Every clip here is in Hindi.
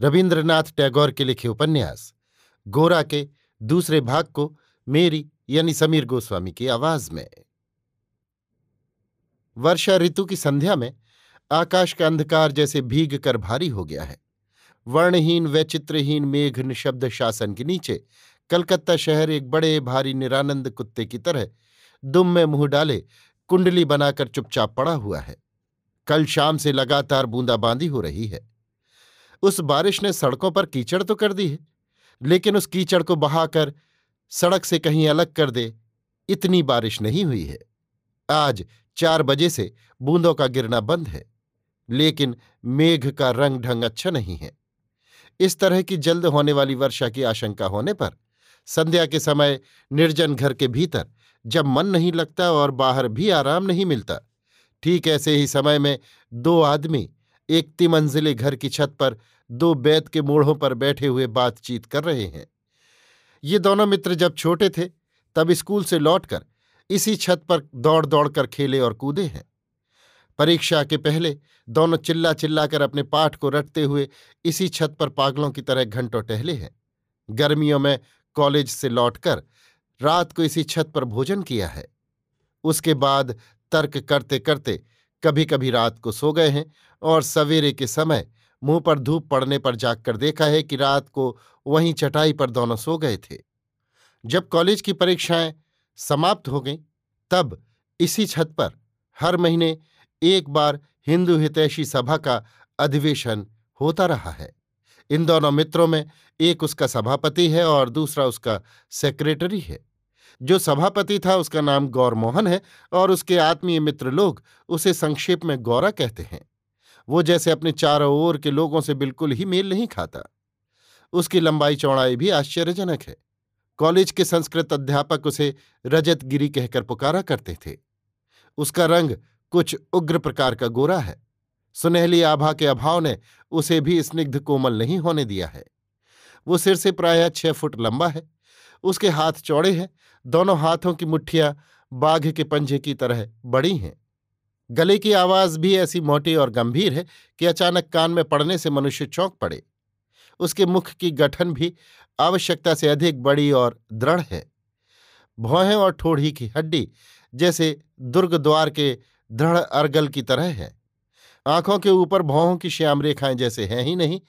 रविन्द्रनाथ टैगोर के लिखे उपन्यास, गोरा के दूसरे भाग को मेरी यानी समीर गोस्वामी की आवाज़ में। वर्षा ऋतु की संध्या में आकाश का अंधकार जैसे भीग कर भारी हो गया है। वर्णहीन व चित्रहीन मेघ निशब्द शासन के नीचे कलकत्ता शहर एक बड़े, भारी, निरानंद कुत्ते की तरह दुम में मुँह डाले कुंडली बनाकर चुपचाप पड़ा हुआ है। कल शाम से लगातार बूंदाबांदी हो रही है। उस बारिश ने सड़कों पर कीचड़ तो कर दी है, लेकिन उस कीचड़ को बहाकर सड़क से कहीं अलग कर दे, इतनी बारिश नहीं हुई है। आज चार बजे से बूंदों का गिरना बंद है, लेकिन मेघ का रंग ढंग अच्छा नहीं है। इस तरह की जल्द होने वाली वर्षा की आशंका होने पर संध्या के समय निर्जन घर के भीतर जब मन नहीं लगता और बाहर भी आराम नहीं मिलता, ठीक ऐसे ही समय में दो आदमी एक तिमंजिले घर की छत पर दो बैत के मूढ़ों पर बैठे हुए बातचीत कर रहे हैं। ये दोनों मित्र जब छोटे थे, तब स्कूल से लौटकर इसी छत पर दौड़ दौड़ कर खेले और कूदे हैं। परीक्षा के पहले दोनों चिल्ला चिल्ला कर अपने पाठ को रटते हुए इसी छत पर पागलों की तरह घंटों टहले हैं। गर्मियों में कॉलेज से लौटकर रात को इसी छत पर भोजन किया है। उसके बाद तर्क करते करते कभी कभी रात को सो गए हैं और सवेरे के समय मुँह पर धूप पड़ने पर जागकर देखा है कि रात को वहीं चटाई पर दोनों सो गए थे। जब कॉलेज की परीक्षाएँ समाप्त हो गईं, तब इसी छत पर हर महीने एक बार हिंदू हितैषी सभा का अधिवेशन होता रहा है। इन दोनों मित्रों में एक उसका सभापति है और दूसरा उसका सेक्रेटरी है। जो सभापति था उसका नाम गौरमोहन है और उसके आत्मीय मित्र लोग उसे संक्षेप में गौरा कहते हैं। वो जैसे अपने चारों ओर के लोगों से बिल्कुल ही मेल नहीं खाता। उसकी लंबाई चौड़ाई भी आश्चर्यजनक है। कॉलेज के संस्कृत अध्यापक उसे रजत गिरी कहकर पुकारा करते थे। उसका रंग कुछ उग्र प्रकार का गोरा है। सुनहली आभा के अभाव ने उसे भी स्निग्ध कोमल नहीं होने दिया है। वो सिर से प्रायः छह फुट लंबा है। उसके हाथ चौड़े हैं। दोनों हाथों की मुठ्ठियाँ बाघ के पंजे की तरह बड़ी हैं। गले की आवाज़ भी ऐसी मोटी और गंभीर है कि अचानक कान में पड़ने से मनुष्य चौंक पड़े। उसके मुख की गठन भी आवश्यकता से अधिक बड़ी और दृढ़ है। भौहें और ठोड़ी की हड्डी जैसे दुर्ग द्वार के दृढ़ अर्गल की तरह है। आँखों के ऊपर भौहों की श्याम रेखाएँ जैसे हैं ही नहीं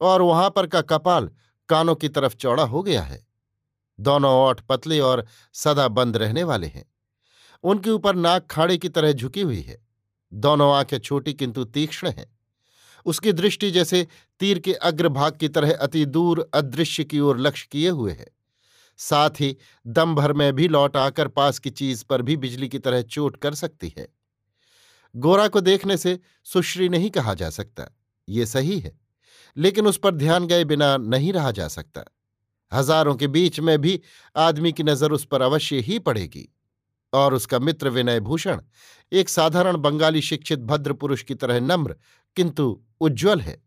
और वहाँ पर का कपाल कानों की तरफ़ चौड़ा हो गया है। दोनों ओठ पतले और सदा बंद रहने वाले हैं। उनके ऊपर नाक खाड़े की तरह झुकी हुई है। दोनों आँखें छोटी किंतु तीक्ष्ण हैं। उसकी दृष्टि जैसे तीर के अग्रभाग की तरह अति दूर अदृश्य की ओर लक्ष्य किए हुए है। साथ ही दम भर में भी लौट आकर पास की चीज़ पर भी बिजली की तरह चोट कर सकती है। गोरा को देखने से सुश्री नहीं कहा जा सकता, ये सही है, लेकिन उस पर ध्यान गए बिना नहीं रहा जा सकता। हज़ारों के बीच में भी आदमी की नज़र उस पर अवश्य ही पड़ेगी। और उसका मित्र विनय भूषण एक साधारण बंगाली शिक्षित भद्र पुरुष की तरह नम्र, किंतु उज्ज्वल है।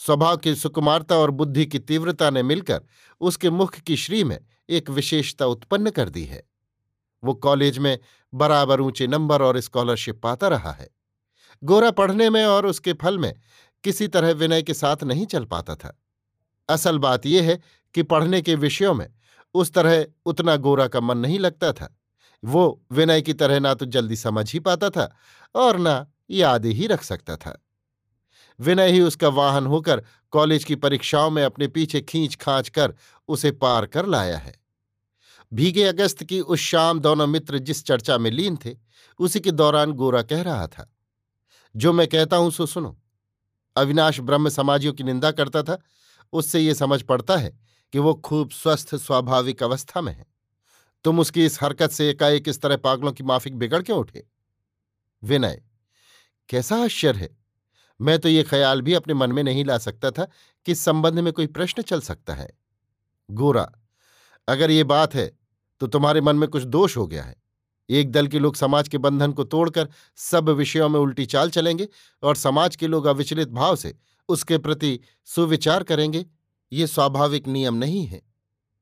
स्वभाव की सुकुमारता और बुद्धि की तीव्रता ने मिलकर उसके मुख की श्री में एक विशेषता उत्पन्न कर दी है। वो कॉलेज में बराबर ऊँचे नंबर और स्कॉलरशिप पाता रहा है। गोरा पढ़ने में और उसके फल में किसी तरह विनय के साथ नहीं चल पाता था। असल बात यह है कि पढ़ने के विषयों में उस तरह उतना गोरा का मन नहीं लगता था। वो विनय की तरह ना तो जल्दी समझ ही पाता था और ना याद ही रख सकता था। विनय ही उसका वाहन होकर कॉलेज की परीक्षाओं में अपने पीछे खींच खांच कर उसे पार कर लाया है। भीगे अगस्त की उस शाम दोनों मित्र जिस चर्चा में लीन थे, उसी के दौरान गोरा कह रहा था, जो मैं कहता हूँ सो सुनो। अविनाश ब्रह्म समाजियों की निंदा करता था, उससे ये समझ पड़ता है कि वो खूब स्वस्थ, स्वाभाविक अवस्था में है। तुम उसकी इस हरकत से एकाएक इस तरह पागलों की माफिक बिगड़ क्यों उठे? विनय, कैसा आश्चर्य! है मैं तो ये ख्याल भी अपने मन में नहीं ला सकता था कि इस संबंध में कोई प्रश्न चल सकता है। गोरा, अगर ये बात है तो तुम्हारे मन में कुछ दोष हो गया है। एक दल के लोग समाज के बंधन को तोड़कर सब विषयों में उल्टी चाल चलेंगे और समाज के लोग अविचलित भाव से उसके प्रति सुविचार करेंगे। ये स्वाभाविक नियम नहीं है।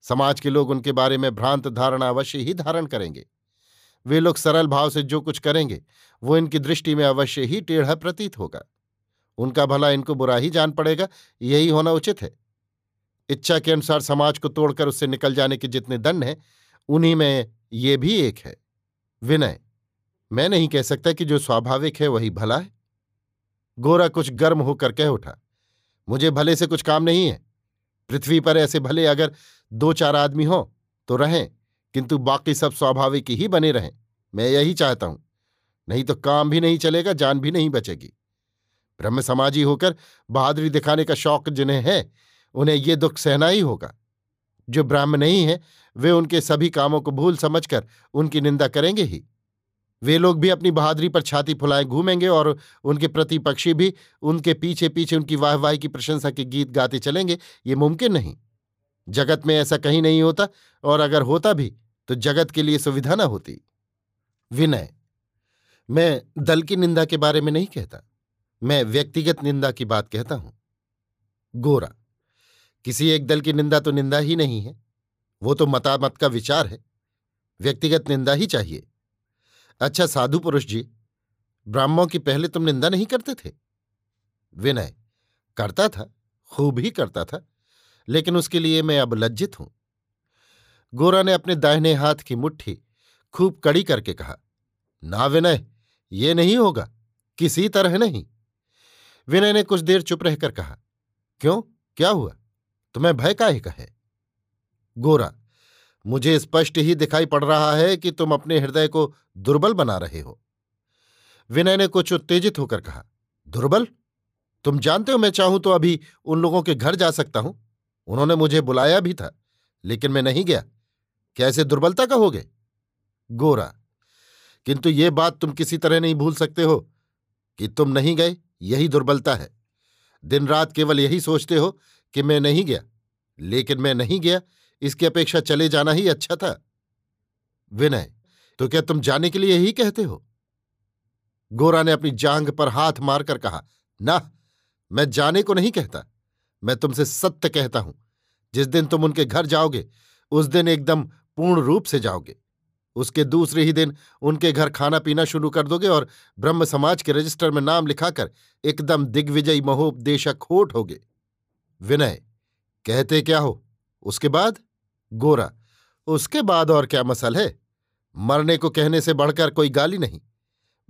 समाज के लोग उनके बारे में भ्रांत धारणा अवश्य ही धारण करेंगे। वे लोग सरल भाव से जो कुछ करेंगे, वो इनकी दृष्टि में अवश्य ही टेढ़ा प्रतीत होगा। उनका भला इनको बुरा ही जान पड़ेगा, यही होना उचित है। इच्छा के अनुसार समाज को तोड़कर उससे निकल जाने के जितने दंड हैं, उन्हीं में ये भी एक है। विनय, मैं नहीं कह सकता कि जो स्वाभाविक है वही भला है। गोरा कुछ गर्म होकर कह उठा, मुझे भले से कुछ काम नहीं है। पृथ्वी पर ऐसे भले अगर दो चार आदमी हों तो रहें, किंतु बाकी सब स्वाभाविक ही बने रहें। मैं यही चाहता हूँ। नहीं तो काम भी नहीं चलेगा, जान भी नहीं बचेगी। ब्रह्म समाजी होकर बहादुरी दिखाने का शौक जिन्हें है, उन्हें ये दुख सहना ही होगा। जो ब्राह्म नहीं है, वे उनके सभी कामों को भूल समझकर उनकी निंदा करेंगे ही। वे लोग भी अपनी बहादुरी पर छाती फुलाए घूमेंगे और उनके प्रतिपक्षी भी उनके पीछे पीछे उनकी वाहवाही की प्रशंसा के गीत गाते चलेंगे, ये मुमकिन नहीं। जगत में ऐसा कहीं नहीं होता और अगर होता भी तो जगत के लिए सुविधा न होती। विनय, मैं दल की निंदा के बारे में नहीं कहता। मैं व्यक्तिगत निंदा की बात कहता हूँ। गोरा, किसी एक दल की निंदा तो निंदा ही नहीं है। वो तो मतामत का विचार है। व्यक्तिगत निंदा ही चाहिए। अच्छा साधु पुरुष जी, ब्राह्मणों की पहले तुम निंदा नहीं करते थे? विनय, करता था, खूब ही करता था। लेकिन उसके लिए मैं अब लज्जित हूँ। गोरा ने अपने दाहिने हाथ की मुट्ठी खूब कड़ी करके कहा, ना विनय, ये नहीं होगा, किसी तरह नहीं। विनय ने कुछ देर चुप रहकर कहा, क्यों? क्या हुआ? तुम्हें भय काहे का है गोरा, मुझे स्पष्ट ही दिखाई पड़ रहा है कि तुम अपने हृदय को दुर्बल बना रहे हो। विनय ने कुछ उत्तेजित होकर कहा, दुर्बल? तुम जानते हो मैं चाहूँ तो अभी उन लोगों के घर जा सकता हूँ। उन्होंने मुझे बुलाया भी था, लेकिन मैं नहीं गया। कैसे दुर्बलता कहोगे? गोरा, किंतु ये बात तुम किसी तरह नहीं भूल सकते हो कि तुम नहीं गए, यही दुर्बलता है। दिन रात केवल यही सोचते हो कि मैं नहीं गया, लेकिन मैं नहीं गया, इसकी अपेक्षा चले जाना ही अच्छा था। विनय तो क्या तुम जाने के लिए यही कहते हो? गोरा ने अपनी जांग पर हाथ मारकर कहा, ना, मैं जाने को नहीं कहता। मैं तुमसे सत्य कहता हूँ, जिस दिन तुम उनके घर जाओगे, उस दिन एकदम पूर्ण रूप से जाओगे। उसके दूसरे ही दिन उनके घर खाना पीना शुरू कर दोगे और ब्रह्म समाज के रजिस्टर में नाम लिखाकर एकदम दिग्विजयी महोपदेशक होठ होगे। विनय, कहते क्या हो? उसके बाद? गोरा, उसके बाद और क्या मसल है? मरने को कहने से बढ़कर कोई गाली नहीं।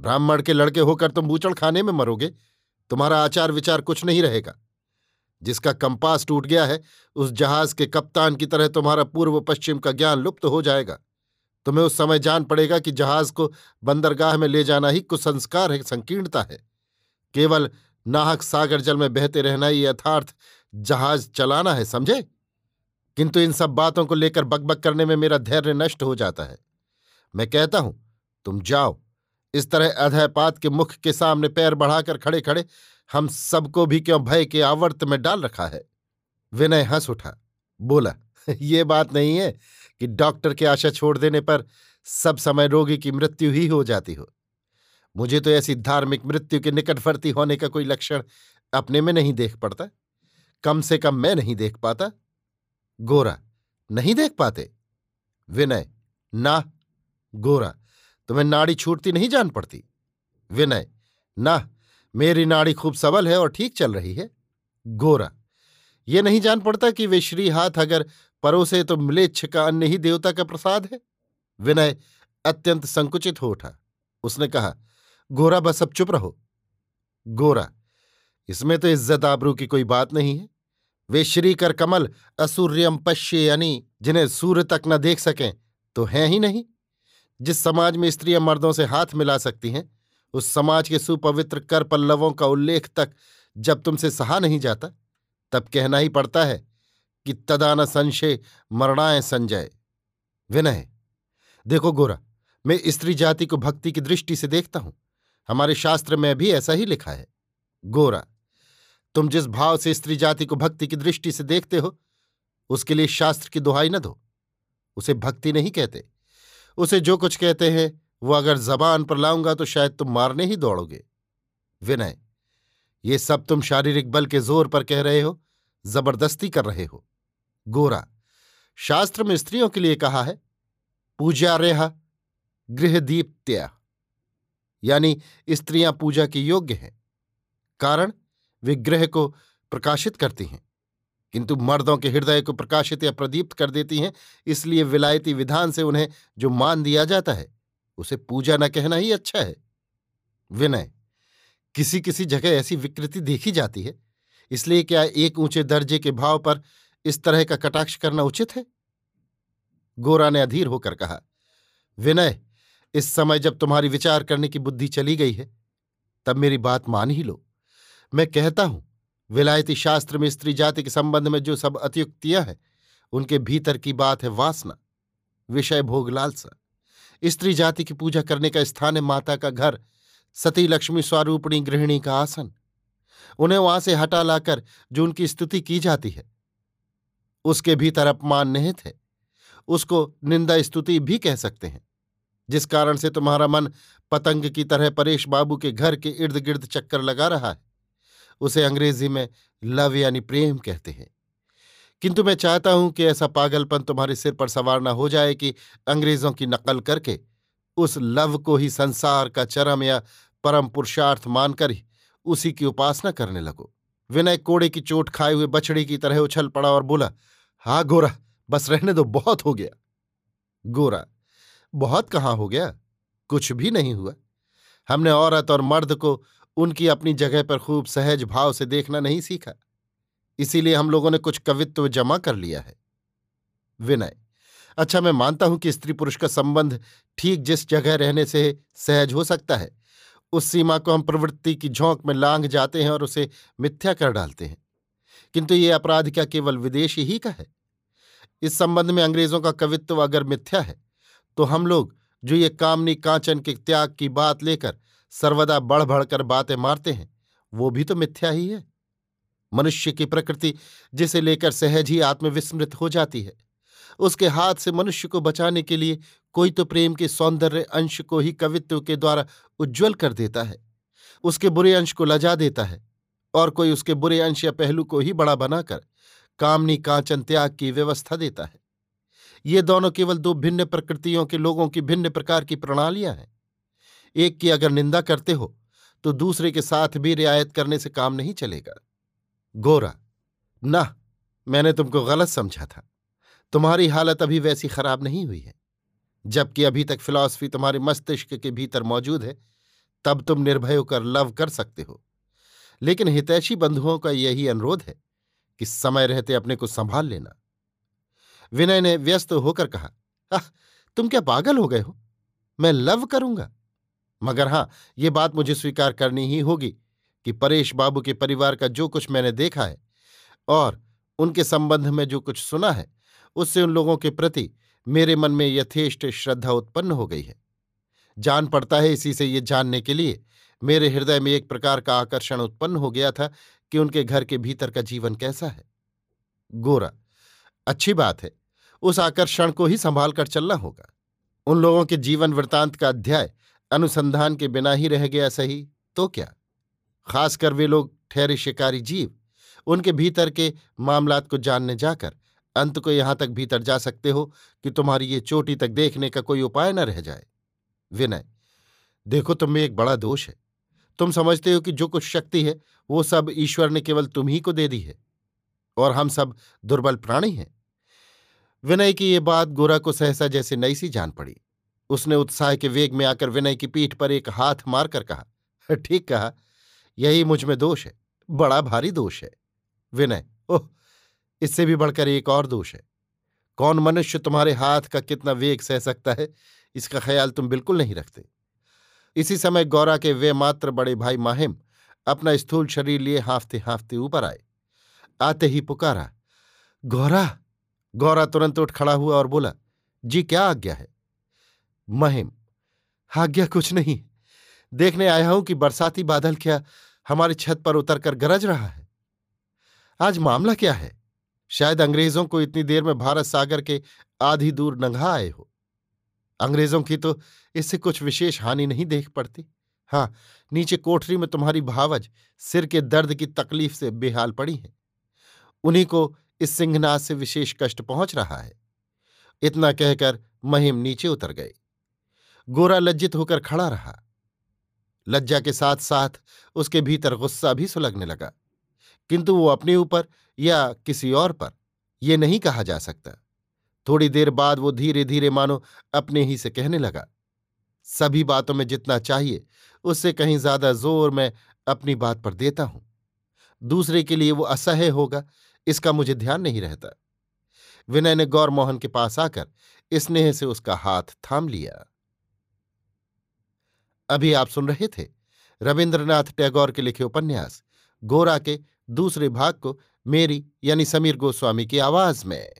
ब्राह्मण के लड़के होकर तुम बूचड़ खाने में मरोगे, तुम्हारा आचार विचार कुछ नहीं रहेगा। जिसका कंपास टूट गया है, उस जहाज़ के कप्तान की तरह तुम्हारा पूर्व पश्चिम का ज्ञान लुप्त हो जाएगा। तुम्हें उस समय जान पड़ेगा कि जहाज़ को बंदरगाह में ले जाना ही कुसंस्कार है, संकीर्णता है। केवल नाहक सागर जल में बहते रहना ही यथार्थ जहाज़ चलाना है, समझे? किंतु इन सब बातों को लेकर बकबक करने में मेरा धैर्य नष्ट हो जाता है। मैं कहता हूँ, तुम जाओ। इस तरह अधयपात के मुख के सामने पैर बढ़ाकर खड़े खड़े हम सबको भी क्यों भय के आवर्त में डाल रखा है? विनय हंस उठा। बोला, ये बात नहीं है कि डॉक्टर की आशा छोड़ देने पर सब समय रोगी की मृत्यु ही हो जाती हो। मुझे तो ऐसी धार्मिक मृत्यु के निकटवर्ती होने का कोई लक्षण अपने में नहीं देख पड़ता। कम से कम मैं नहीं देख पाता। गोरा, नहीं देख पाते? विनय, ना, गोरा, तुम्हें नाड़ी छूटती नहीं जान पड़ती? विनय, ना मेरी नाड़ी खूब सबल है और ठीक चल रही है। गोरा, ये नहीं जान पड़ता कि वे श्री हाथ अगर परोसे तो मिलेच्छ का अन्य ही देवता का प्रसाद है? विनय अत्यंत संकुचित हो उठा। उसने कहा, गोरा बस अब चुप रहो। गोरा, इसमें तो इज़्ज़त आबरू की कोई बात नहीं है। वे श्रीकर कमल असूर्यम पश्य यानी जिन्हें सूर्य तक न देख सकें तो हैं ही नहीं। जिस समाज में स्त्रियाँ मर्दों से हाथ मिला सकती हैं उस समाज के सुपवित्र कर पल्लवों का उल्लेख तक जब तुमसे सहा नहीं जाता, तब कहना ही पड़ता है कि तदान संशय मरणाएँ संजय। विनय, देखो गोरा, मैं स्त्री जाति को भक्ति की दृष्टि से देखता हूँ। हमारे शास्त्र में भी ऐसा ही लिखा है। गोरा, तुम जिस भाव से स्त्री जाति को भक्ति की दृष्टि से देखते हो, उसके लिए शास्त्र की दुहाई न दो। उसे भक्ति नहीं कहते। उसे जो कुछ कहते हैं वो अगर जबान पर लाऊँगा तो शायद तुम मारने ही दौड़ोगे। विनय, ये सब तुम शारीरिक बल के ज़ोर पर कह रहे हो, ज़बरदस्ती कर रहे हो। गोरा, शास्त्र में स्त्रियों के लिए कहा है, पूजा रेहा, गृहदीप्त्या। यानी स्त्रियाँ पूजा के योग्य हैं, कारण विग्रह को प्रकाशित करती हैं। किंतु मर्दों के हृदय को प्रकाशित या प्रदीप्त कर देती हैं, इसलिए विलायती विधान से उन्हें जो मान दिया जाता है उसे पूजा न कहना ही अच्छा है। विनय किसी किसी जगह ऐसी विकृति देखी जाती है? इसलिए क्या एक ऊँचे दर्जे के भाव पर इस तरह का कटाक्ष करना उचित है? गोरा ने अधीर होकर कहा, विनय, इस समय जब तुम्हारी विचार करने की बुद्धि चली गई है, तब मेरी बात मान ही लो। मैं कहता हूँ, विलायती शास्त्र में स्त्री जाति के संबंध में जो सब अतियुक्तियाँ हैं, उनके भीतर की बात है वासना, विषय भोग लालसा। स्त्री जाति की पूजा करने का स्थान है माता का घर। सती लक्ष्मी स्वरूपणी गृहिणी का आसन। उन्हें वहाँ से हटा लाकर जो उनकी स्तुति की जाती है। उसके भीतर अपमान निहित है। उसको निंदा स्तुति भी कह सकते हैं। जिस कारण से तुम्हारा मन पतंग की तरह परेश बाबू के घर के इर्द गिर्द चक्कर लगा रहा है, उसे अंग्रेज़ी में लव यानी प्रेम कहते हैं। किंतु मैं चाहता हूँ कि ऐसा पागलपन तुम्हारे सिर पर सवार न हो जाए कि अंग्रेज़ों की नकल करके उस लव को ही संसार का चरम या परम पुरुषार्थ मानकर ही उसी की उपासना करने लगो। विनय कोड़े की चोट खाए हुए बछड़ी की तरह उछल पड़ा और बोला, हा गोरा, बस रहने दो, बहुत हो गया। गोरा, बहुत कहाँ हो गया? कुछ भी नहीं हुआ। हमने औरत और मर्द को उनकी अपनी जगह पर खूब सहज भाव से देखना नहीं सीखा। इसीलिए हम लोगों ने कुछ कवित्व जमा कर लिया है। विनय अच्छा मैं मानता हूँ कि स्त्री पुरुष का संबंध ठीक जिस जगह रहने से सहज हो सकता है, उस सीमा को हम प्रवृत्ति की झोंक में लांघ जाते हैं और उसे मिथ्या कर डालते हैं। किंतु ये अपराध क्या केवल विदेशी ही का है? इस संबंध में अंग्रेज़ों का कवित्व अगर मिथ्या है तो हम लोग जो ये कामनी कांचन के त्याग की बात लेकर सर्वदा बढ़ बढ़कर बातें मारते हैं, वो भी तो मिथ्या ही है। मनुष्य की प्रकृति, जिसे लेकर सहज ही आत्मविस्मृत हो जाती है। उसके हाथ से मनुष्य को बचाने के लिए कोई तो प्रेम के सौंदर्य अंश को ही कवित्व के द्वारा उज्ज्वल कर देता है। उसके बुरे अंश को लजा देता है और कोई उसके बुरे अंश या पहलू को ही बड़ा बनाकर कामनी कांचन त्याग की व्यवस्था देता है। ये दोनों केवल दो भिन्न प्रकृतियों के लोगों की भिन्न प्रकार की प्रणालियाँ हैं। एक की अगर निंदा करते हो तो दूसरे के साथ भी रियायत करने से काम नहीं चलेगा। गोरा, ना, मैंने तुमको गलत समझा था। तुम्हारी हालत अभी वैसी खराब नहीं हुई है। जबकि अभी तक फिलॉसफी तुम्हारे मस्तिष्क के भीतर मौजूद है, तब तुम निर्भय होकर लव कर सकते हो। लेकिन हितैषी बंधुओं का यही अनुरोध है कि समय रहते अपने को संभाल लेना। विनय ने व्यस्त होकर कहा तुम क्या पागल हो गए हो? मैं लव करूँगा। मगर हाँ, ये बात मुझे स्वीकार करनी ही होगी कि परेश बाबू के परिवार का जो कुछ मैंने देखा है और उनके संबंध में जो कुछ सुना है, उससे उन लोगों के प्रति मेरे मन में यथेष्ट श्रद्धा उत्पन्न हो गई है। जान पड़ता है इसी से ये जानने के लिए मेरे हृदय में एक प्रकार का आकर्षण उत्पन्न हो गया था कि उनके घर के भीतर का जीवन कैसा है। गोरा, अच्छी बात है, उस आकर्षण को ही संभाल कर चलना होगा। उन लोगों के जीवन वृतांत का अध्याय अनुसंधान के बिना ही रह गया सही तो क्या? खासकर वे लोग ठहरे शिकारी जीव। उनके भीतर के मामलात को जानने जाकर, अंत को यहाँ तक भीतर जा सकते हो कि तुम्हारी ये चोटी तक देखने का कोई उपाय न रह जाए। विनय, देखो तुम में एक बड़ा दोष है। तुम समझते हो कि जो कुछ शक्ति है, वो सब ईश्वर ने केवल तुम ही को दे दी है, और हम सब दुर्बल प्राणी हैं। विनय की ये बात गोरा को सहसा जैसे नई सी जान पड़ी। उसने उत्साह के वेग में आकर विनय की पीठ पर एक हाथ मारकर कहा, ठीक कहा। यही मुझमें दोष है, बड़ा भारी दोष है। विनय, ओह, इससे भी बढ़कर एक और दोष है। कौन मनुष्य तुम्हारे हाथ का कितना वेग सह सकता है, इसका ख्याल तुम बिल्कुल नहीं रखते। इसी समय गौरा के वे मात्र बड़े भाई माहिम अपना स्थूल शरीर लिए हाफते हाफते ऊपर आए। आते ही पुकारा, गौरा गौरा तुरंत उठ खड़ा हुआ और बोला, जी, क्या आज्ञा है? महिम, आज्ञा कुछ नहीं। देखने आया हूँ कि बरसाती बादल क्या हमारी छत पर उतरकर गरज रहा है। आज मामला क्या है? शायद अंग्रेज़ों को इतनी देर में भारत सागर के आधी दूर नंगा आए हो। अंग्रेज़ों की तो इससे कुछ विशेष हानि नहीं देख पड़ती। हाँ नीचे कोठरी में तुम्हारी भावज सिर के दर्द की तकलीफ़ से बेहाल पड़ी है। उन्हीं को इस सिंहनाथ से विशेष कष्ट पहुँच रहा है। इतना कहकर महिम नीचे उतर गए। गोरा लज्जित होकर खड़ा रहा। लज्जा के साथ साथ उसके भीतर गुस्सा भी सुलगने लगा। किंतु वो अपने ऊपर या किसी और पर यह नहीं कहा जा सकता। थोड़ी देर बाद वो धीरे धीरे मानो अपने ही से कहने लगा, सभी बातों में जितना चाहिए, उससे कहीं ज़्यादा ज़ोर मैं अपनी बात पर देता हूँ। दूसरे के लिए वो असह्य होगा, इसका मुझे ध्यान नहीं रहता। विनय ने गौर मोहन के पास आकर स्नेह से उसका हाथ थाम लिया। अभी आप सुन रहे थे रविन्द्रनाथ टैगोर के लिखे उपन्यास, गोरा के दूसरे भाग को मेरी यानी समीर गोस्वामी की आवाज़ में।